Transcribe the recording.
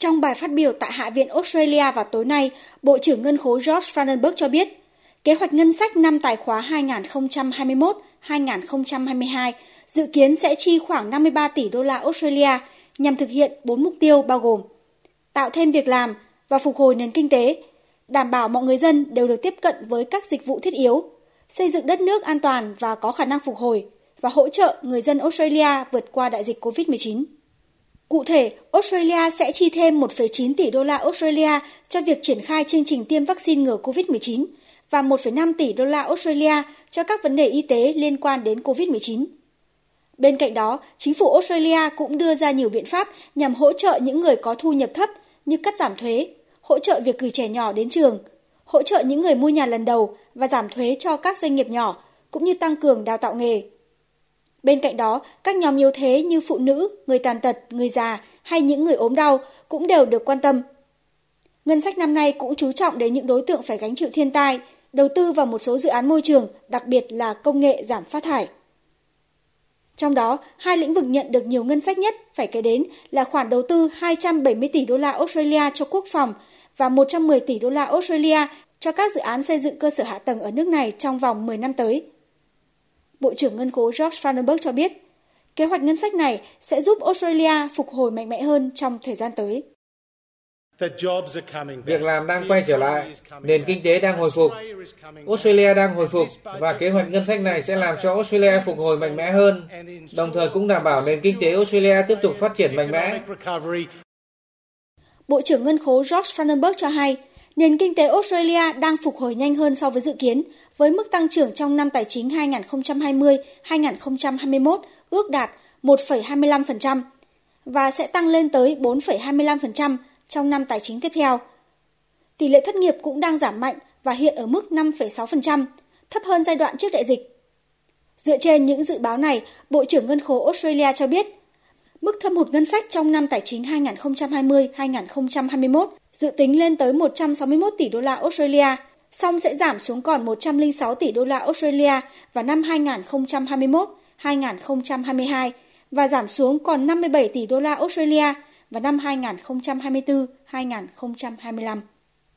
Trong bài phát biểu tại Hạ viện Australia vào tối nay, Bộ trưởng Ngân khố George Frydenberg cho biết, kế hoạch ngân sách năm tài khóa 2021-2022 dự kiến sẽ chi khoảng 53 tỷ đô la Australia nhằm thực hiện bốn mục tiêu bao gồm tạo thêm việc làm và phục hồi nền kinh tế, đảm bảo mọi người dân đều được tiếp cận với các dịch vụ thiết yếu, xây dựng đất nước an toàn và có khả năng phục hồi và hỗ trợ người dân Australia vượt qua đại dịch COVID-19. Cụ thể, Australia sẽ chi thêm 1,9 tỷ đô la Australia cho việc triển khai chương trình tiêm vaccine ngừa COVID-19 và 1,5 tỷ đô la Australia cho các vấn đề y tế liên quan đến COVID-19. Bên cạnh đó, chính phủ Australia cũng đưa ra nhiều biện pháp nhằm hỗ trợ những người có thu nhập thấp như cắt giảm thuế, hỗ trợ việc gửi trẻ nhỏ đến trường, hỗ trợ những người mua nhà lần đầu và giảm thuế cho các doanh nghiệp nhỏ, cũng như tăng cường đào tạo nghề. Bên cạnh đó, các nhóm yếu thế như phụ nữ, người tàn tật, người già hay những người ốm đau cũng đều được quan tâm. Ngân sách năm nay cũng chú trọng đến những đối tượng phải gánh chịu thiên tai, đầu tư vào một số dự án môi trường, đặc biệt là công nghệ giảm phát thải. Trong đó, hai lĩnh vực nhận được nhiều ngân sách nhất phải kể đến là khoản đầu tư 270 tỷ đô la Australia cho quốc phòng và 110 tỷ đô la Australia cho các dự án xây dựng cơ sở hạ tầng ở nước này trong vòng 10 năm tới. Bộ trưởng Ngân khố George Frydenberg cho biết, kế hoạch ngân sách này sẽ giúp Australia phục hồi mạnh mẽ hơn trong thời gian tới. Việc làm đang quay trở lại, nền kinh tế đang hồi phục, Australia đang hồi phục và kế hoạch ngân sách này sẽ làm cho Australia phục hồi mạnh mẽ hơn, đồng thời cũng đảm bảo nền kinh tế Australia tiếp tục phát triển mạnh mẽ. Bộ trưởng Ngân khố George Frydenberg cho hay, nền kinh tế Australia đang phục hồi nhanh hơn so với dự kiến, với mức tăng trưởng trong năm tài chính 2020-2021 ước đạt 1,25% và sẽ tăng lên tới 4,25% trong năm tài chính tiếp theo. Tỷ lệ thất nghiệp cũng đang giảm mạnh và hiện ở mức 5,6%, thấp hơn giai đoạn trước đại dịch. Dựa trên những dự báo này, Bộ trưởng Ngân khố Australia cho biết, mức thâm hụt ngân sách trong năm tài chính 2020-2021 dự tính lên tới 161 tỷ đô la Australia, song sẽ giảm xuống còn 106 tỷ đô la Australia vào năm 2021-2022 và giảm xuống còn 57 tỷ đô la Australia vào năm 2024-2025.